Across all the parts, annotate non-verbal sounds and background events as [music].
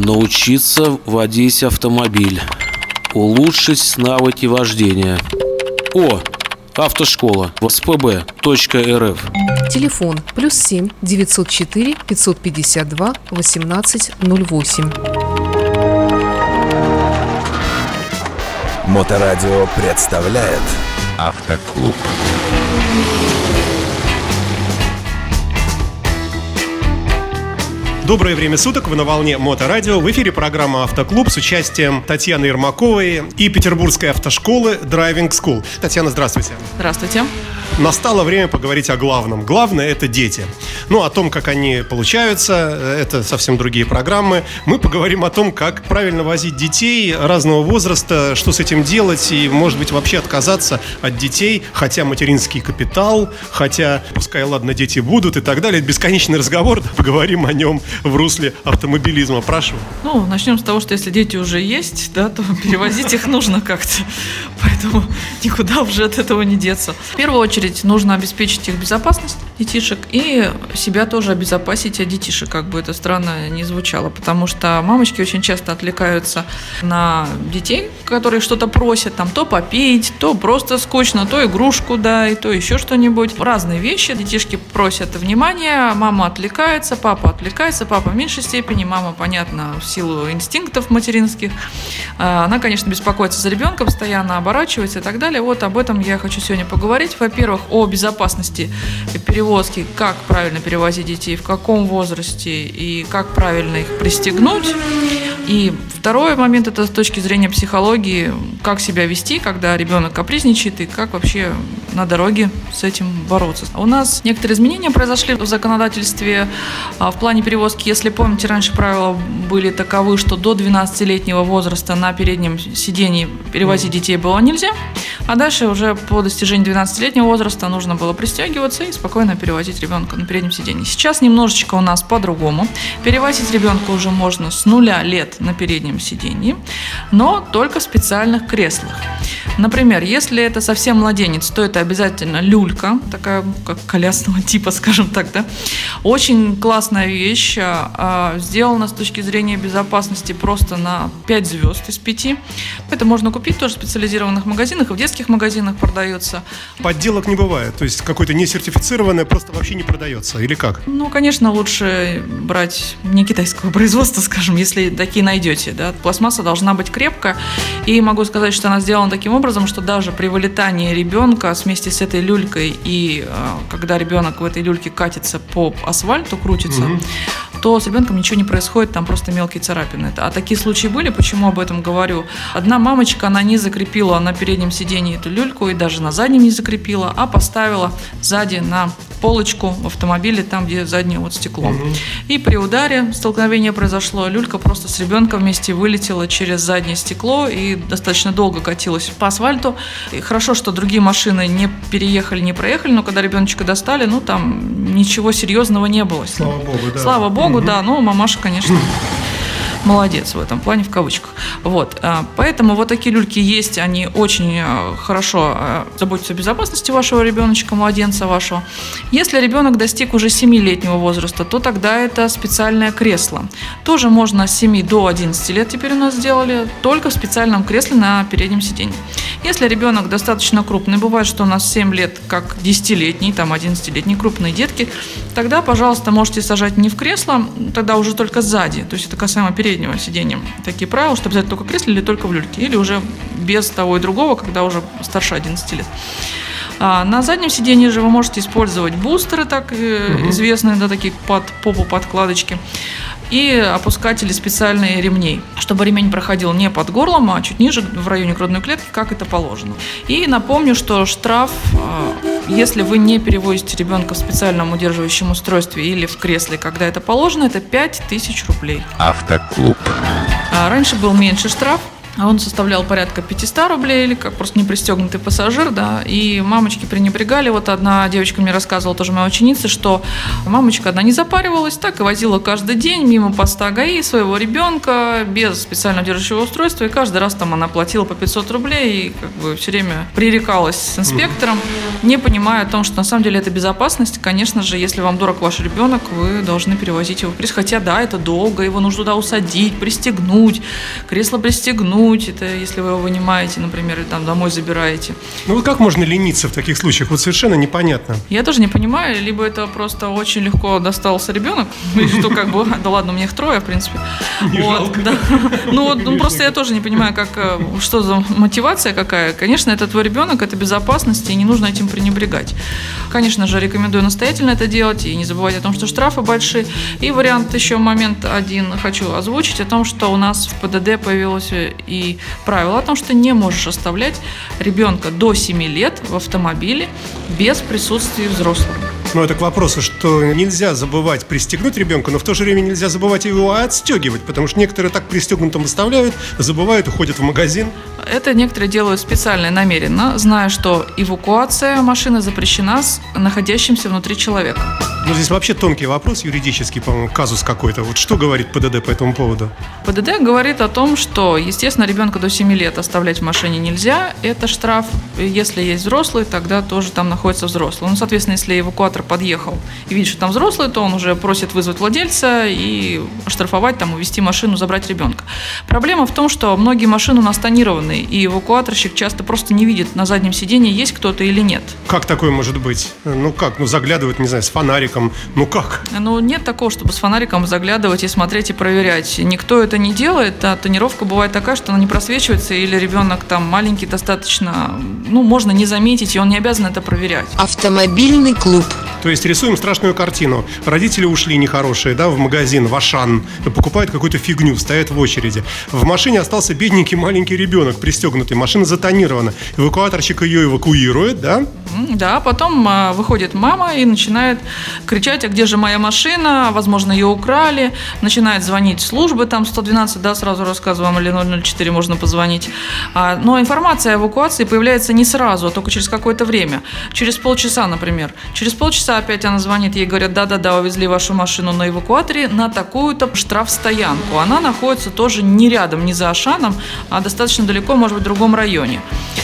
Научиться водить автомобиль. Улучшить навыки вождения. О, автошкола. ВСПБ.рф. Телефон плюс 7 904 552 1808. Моторадио представляет Автоклуб. Доброе время суток, вы на волне Моторадио. В эфире программа «Автоклуб» с участием Татьяны Ермаковой и Петербургской автошколы Driving School. Татьяна, здравствуйте. Здравствуйте. Настало время поговорить о главном. Главное – это дети. Ну, о том, как они получаются, это совсем другие программы. Мы поговорим о том, как правильно возить детей разного возраста, что с этим делать и, может быть, вообще отказаться от детей, хотя материнский капитал, хотя, пускай, ладно, дети будут и так далее. Это бесконечный разговор, поговорим о нем в русле автомобилизма. Прошу. Ну, начнем с того, что если дети уже есть, да, то [laughs] перевозить их нужно как-то. Поэтому никуда уже от этого не деться. В первую очередь нужно обеспечить их безопасность, детишек, и себя тоже обезопасить от детишек, как бы это странно не звучало. Потому что мамочки очень часто отвлекаются на детей, которые что-то просят, там то попить, то просто скучно, то игрушку дай, то еще что-нибудь. Разные вещи. Детишки просят внимания, мама отвлекается, папа отвлекается, папа в меньшей степени, мама, понятно, в силу инстинктов материнских. А, она, конечно, беспокоится за ребенка, постоянно оборачивается и так далее. Вот об этом я хочу сегодня поговорить. Во-первых, о безопасности перевозки, как правильно перевозить детей, в каком возрасте и как правильно их пристегнуть. И второй момент это с точки зрения психологии, как себя вести, когда ребенок капризничает и как вообще на дороге с этим бороться. У нас некоторые изменения произошли в законодательстве а, в плане перевозки. Если помните, раньше правила были таковы, что до 12-летнего возраста на переднем сидении перевозить детей было нельзя, а дальше уже по достижении 12-летнего возраста нужно было пристегиваться и спокойно перевозить ребенка на переднем сидении. Сейчас немножечко у нас по-другому. Перевозить ребенка уже можно с нуля лет на переднем сидении, но только в специальных креслах. Например, если это совсем младенец, то это обязательно люлька, такая как колясного [laughs] типа, скажем так, да. Очень классная вещь, а, сделана с точки зрения безопасности просто на 5 звезд из 5. Это можно купить тоже в специализированных магазинах, и в детских магазинах продается. Подделок не бывает, то есть какое-то несертифицированное просто вообще не продается, или как? Ну, конечно, лучше брать не китайского [laughs] производства, скажем, если такие найдете, да. Пластмасса должна быть крепкая, и могу сказать, что она сделана таким образом, что даже при вылетании ребенка вместе с этой люлькой и э, когда ребенок в этой люльке катится по асфальту, крутится, угу. то с ребенком ничего не происходит, там просто мелкие царапины. А такие случаи были, почему об этом говорю? Одна мамочка, она не закрепила на переднем сидении эту люльку и даже на заднем не закрепила, а поставила сзади на полочку в автомобиле, там, где заднее вот стекло. Угу. И при ударе столкновение произошло, люлька просто с ребенком вместе вылетела через заднее стекло и достаточно долго катилась по асфальту. И хорошо, что другие машины не переехали, не проехали, но когда ребеночка достали, ну там ничего серьезного не было. Слава богу, да. Слава богу, угу. да, ну мамаша, конечно молодец в этом плане, в кавычках. Вот. А, поэтому вот такие люльки есть, они очень а, хорошо а, заботятся о безопасности вашего ребеночка, младенца вашего. Если ребенок достиг уже 7-летнего возраста, то тогда это специальное кресло. Тоже можно с 7 до 11 лет теперь у нас сделали, только в специальном кресле на переднем сиденье. Если ребенок достаточно крупный, бывает, что у нас 7 лет, как 10-летний, там 11-летний крупные детки, тогда, пожалуйста, можете сажать не в кресло, тогда уже только сзади, то есть это касаемо переднего переднего сидения такие правила, что обязательно только в кресле или только в люльке, или уже без того и другого, когда уже старше 11 лет. А на заднем сиденье же вы можете использовать бустеры, так угу. известные, да, такие под попу подкладочки, и опускатели специальные ремней, чтобы ремень проходил не под горлом, а чуть ниже, в районе грудной клетки, как это положено. И напомню, что штраф, а, если вы не перевозите ребенка в специальном удерживающем устройстве или в кресле, когда это положено, это 5000 рублей. Автоклуб. А раньше был меньше штраф, Он составлял порядка 500 рублей, или как просто непристегнутый пассажир, да, и мамочки пренебрегали. Вот одна девочка мне рассказывала, тоже моя ученица, что мамочка одна не запаривалась, так и возила каждый день мимо поста ГАИ своего ребенка без специального держащего устройства, и каждый раз там она платила по 500 рублей, и как бы все время пререкалась с инспектором, не понимая о том, что на самом деле это безопасность. Конечно же, если вам дорог ваш ребенок, вы должны перевозить его в приз. Хотя, да, это долго, его нужно туда усадить, пристегнуть, кресло пристегнуть, это если вы его вынимаете, например, или там домой забираете. Ну вот как можно лениться в таких случаях? Вот совершенно непонятно. Я тоже не понимаю, либо это просто очень легко достался ребенок, [laughs] и что как бы, да ладно, у меня их трое, в принципе. [laughs] Вот, да. Ну, вот, ну, просто я тоже не понимаю, как, э, что за мотивация какая. Конечно, это твой ребенок, это безопасность, и не нужно этим пренебрегать. Конечно же, рекомендую настоятельно это делать, и не забывать о том, что штрафы большие. И вариант еще момент один хочу озвучить, о том, что у нас в ПДД появилось и правило о том, что не можешь оставлять ребенка до 7 лет в автомобиле без присутствия взрослого. Ну, это к вопросу, что нельзя забывать пристегнуть ребенка, но в то же время нельзя забывать его отстегивать, потому что некоторые так пристегнутым оставляют, забывают, уходят в магазин. Это некоторые делают специально и намеренно, зная, что эвакуация машины запрещена с находящимся внутри человека. Ну, здесь вообще тонкий вопрос юридический, по-моему, казус какой-то. Вот что говорит ПДД по этому поводу? ПДД говорит о том, что, естественно, ребенка до 7 лет оставлять в машине нельзя. Это штраф. Если есть взрослый, тогда тоже там находится взрослый. Ну, соответственно, если эвакуатор подъехал и видит, что там взрослый, то он уже просит вызвать владельца и оштрафовать, там, увезти машину, забрать ребенка. Проблема в том, что многие машины у нас тонированы, и эвакуаторщик часто просто не видит на заднем сиденье, есть кто-то или нет. Как такое может быть? Ну как? Ну заглядывают, не знаю, с фонариком. Ну как? Ну, нет такого, чтобы с фонариком заглядывать и смотреть и проверять. Никто это не делает, а тонировка бывает такая, что она не просвечивается, или ребенок там маленький достаточно, ну, можно не заметить, и он не обязан это проверять. Автомобильный клуб. То есть рисуем страшную картину. Родители ушли нехорошие, да, в магазин, в Ашан, покупают какую-то фигню, стоят в очереди. В машине остался бедненький маленький ребенок, пристегнутый. Машина затонирована. Эвакуаторщик ее эвакуирует, да? Да, потом а, выходит мама и начинает кричать, а где же моя машина, возможно, ее украли, начинает звонить службы, там 112, да, сразу рассказываем, или 004 можно позвонить. А, но информация о эвакуации появляется не сразу, а только через какое-то время, через полчаса, например. Через полчаса опять она звонит, ей говорят, да-да-да, увезли вашу машину на эвакуаторе на такую-то штрафстоянку. Она находится тоже не рядом, не за Ашаном, а достаточно далеко, может быть, в другом районе.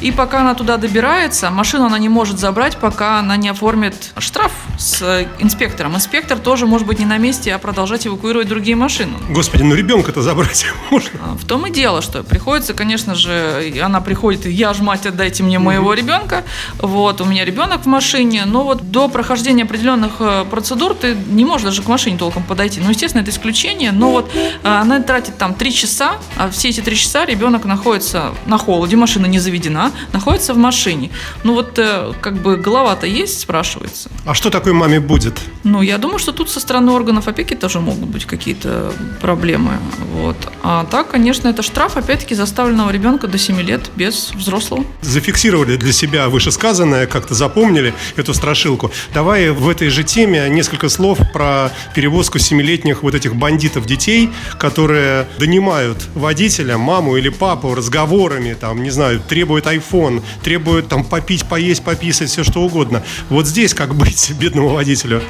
И пока она туда добирается, машину она не может забрать, пока она не оформит штраф с э, инспектором. Инспектор тоже может быть не на месте, а продолжать эвакуировать другие машины. Господи, ну ребенка-то забрать [laughs] можно. А, В том и дело, что приходится, конечно же, она приходит, я ж мать, отдайте мне моего ребенка. Вот, у меня ребенок в машине. Но вот до прохождения определенных э, процедур ты не можешь даже к машине толком подойти. Ну, естественно, это исключение, но вот э, она тратит там три часа, а все эти три часа ребенок находится на холоде, машина не заведена, находится в машине. Ну вот э, как бы голова-то есть, спрашивается. А что такой маме будет? Ну, я думаю, что тут со стороны органов опеки тоже могут быть какие-то проблемы. Вот. А так, конечно, это штраф, опять-таки, заставленного ребенка до 7 лет без взрослого. Зафиксировали для себя вышесказанное, как-то запомнили эту страшилку. Давай в этой же теме несколько слов про перевозку семилетних вот этих бандитов детей, которые донимают водителя, маму или папу разговорами, там, не знаю, требуют iPhone, требуют там попить, поесть, пописать, все что угодно. Вот здесь как быть [laughs] бедному водителю?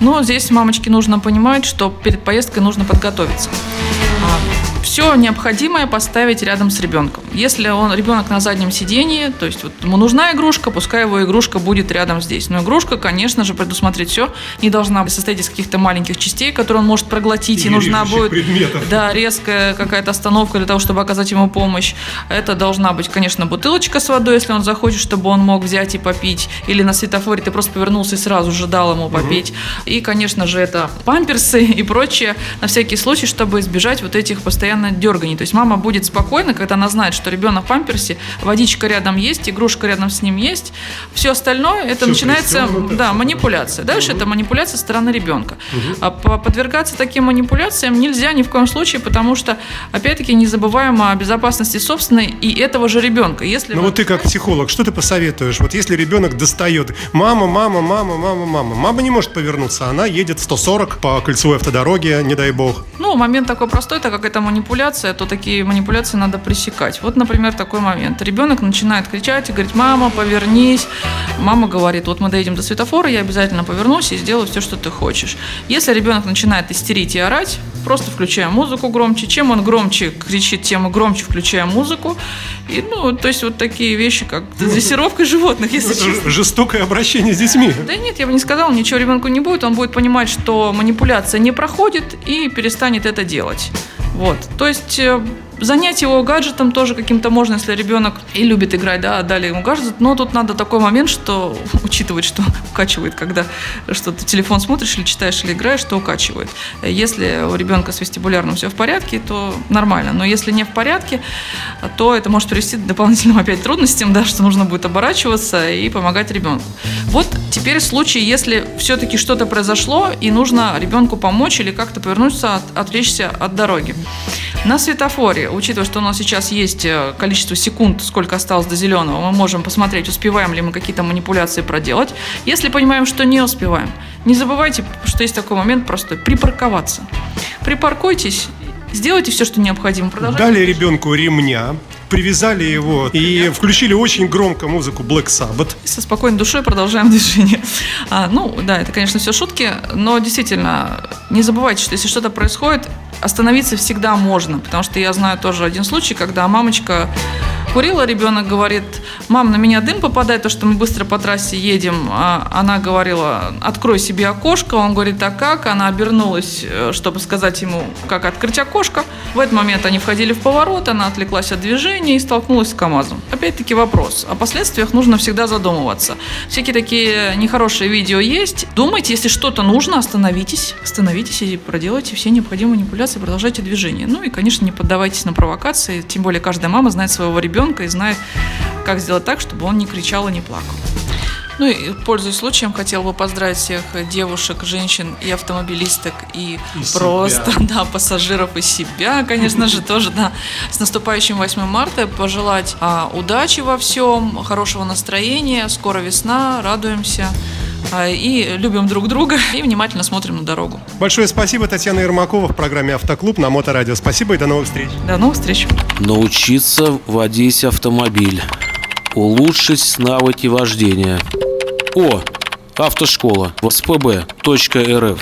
Но здесь мамочке нужно понимать, что перед поездкой нужно подготовиться. Все необходимое поставить рядом с ребенком. Если он ребенок на заднем сидении, то есть вот ему нужна игрушка, пускай его игрушка будет рядом здесь. Но игрушка, конечно же, предусмотреть все не должна состоять из каких-то маленьких частей, которые он может проглотить, и Или нужна будет предметов. да, резкая какая-то остановка для того, чтобы оказать ему помощь. Это должна быть, конечно, бутылочка с водой, если он захочет, чтобы он мог взять и попить. Или на светофоре ты просто повернулся и сразу же дал ему попить. И, конечно же, это памперсы и прочее на всякий случай, чтобы избежать вот этих постоянно дерганий. То есть мама будет спокойна, когда она знает, что ребенок в памперсе, водичка рядом есть, игрушка рядом с ним есть. Все остальное, это Всё начинается, да, манипуляция. Дальше это манипуляция со стороны ребенка. А по- подвергаться таким манипуляциям нельзя ни в коем случае, потому что, опять-таки, не забываем о безопасности собственной и этого же ребенка. Если Ну вы- вот ты как психолог, что ты посоветуешь? Вот если ребенок достает, мама, мама, мама, мама, мама, мама не может повернуться, она едет 140 по кольцевой автодороге, не дай бог. Ну, момент такой простой, так как это манипуляция, то такие манипуляции надо пресекать. Вот, например, такой момент. Ребенок начинает кричать и говорить, мама, повернись. Мама говорит, вот мы доедем до светофора, я обязательно повернусь и сделаю все, что ты хочешь. Если ребенок начинает истерить и орать, просто включаем музыку громче. Чем он громче кричит, тем громче включаем музыку. И, ну, то есть вот такие вещи, как дрессировка животных, если честно. Жестокое обращение с детьми. Да нет, я бы не сказала, ничего ребенку не будет. Он будет понимать, что манипуляция не проходит и перестанет это делать. Вот. То есть э, занять его гаджетом тоже каким-то можно, если ребенок и любит играть, да, отдали ему гаджет. Но тут надо такой момент, что [laughs] учитывать, что [laughs] укачивает, когда что ты телефон смотришь или читаешь или играешь, что укачивает. Если у ребенка с вестибулярным все в порядке, то нормально. Но если не в порядке, то это может привести к дополнительным [laughs] опять трудностям, да, что нужно будет оборачиваться и помогать ребенку. Вот теперь случай, если все-таки что-то произошло и нужно ребенку помочь или как-то повернуться, от- отвлечься от дороги. На светофоре, учитывая, что у нас сейчас есть э, количество секунд, сколько осталось до зеленого, мы можем посмотреть, успеваем ли мы какие-то манипуляции проделать. Если понимаем, что не успеваем, не забывайте, что есть такой момент простой – припарковаться. Припаркуйтесь, сделайте все, что необходимо. Продолжайте. Дали ребенку ремня, привязали его и включили очень громко музыку Black Sabbath. со спокойной душой продолжаем [laughs] движение. А, ну, да, это, конечно, все шутки, но действительно, не забывайте, что если что-то происходит, остановиться всегда можно, потому что я знаю тоже один случай, когда мамочка курила, ребенок говорит, мам, на меня дым попадает, то, что мы быстро по трассе едем. А она говорила, открой себе окошко. Он говорит, а как? Она обернулась, э, чтобы сказать ему, как открыть окошко. В этот момент они входили в поворот, она отвлеклась от движения и столкнулась с КАМАЗом. Опять-таки вопрос. О последствиях нужно всегда задумываться. Всякие такие нехорошие видео есть. Думайте, если что-то нужно, остановитесь. Остановитесь и проделайте все необходимые манипуляции, продолжайте движение. Ну и, конечно, не поддавайтесь на провокации. Тем более каждая мама знает своего ребенка и знает, как сделать так, чтобы он не кричал и не плакал. Ну и, пользуясь случаем, хотел бы поздравить всех девушек, женщин и автомобилисток, и, И просто, себя. [laughs] да, пассажиров и себя, конечно же, тоже, да, с наступающим 8 марта, пожелать а, удачи во всем, хорошего настроения, скоро весна, радуемся а, и любим друг друга, [laughs] и внимательно смотрим на дорогу. Большое спасибо, Татьяна Ермакова в программе «Автоклуб» на Моторадио. Спасибо и до новых встреч. До новых встреч! Научиться водить автомобиль. Улучшить навыки вождения. О, автошкола. ВСПБ.рф.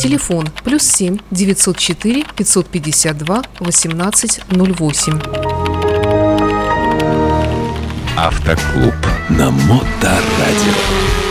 Телефон плюс 7 904 552 1808. Автоклуб на Моторадио.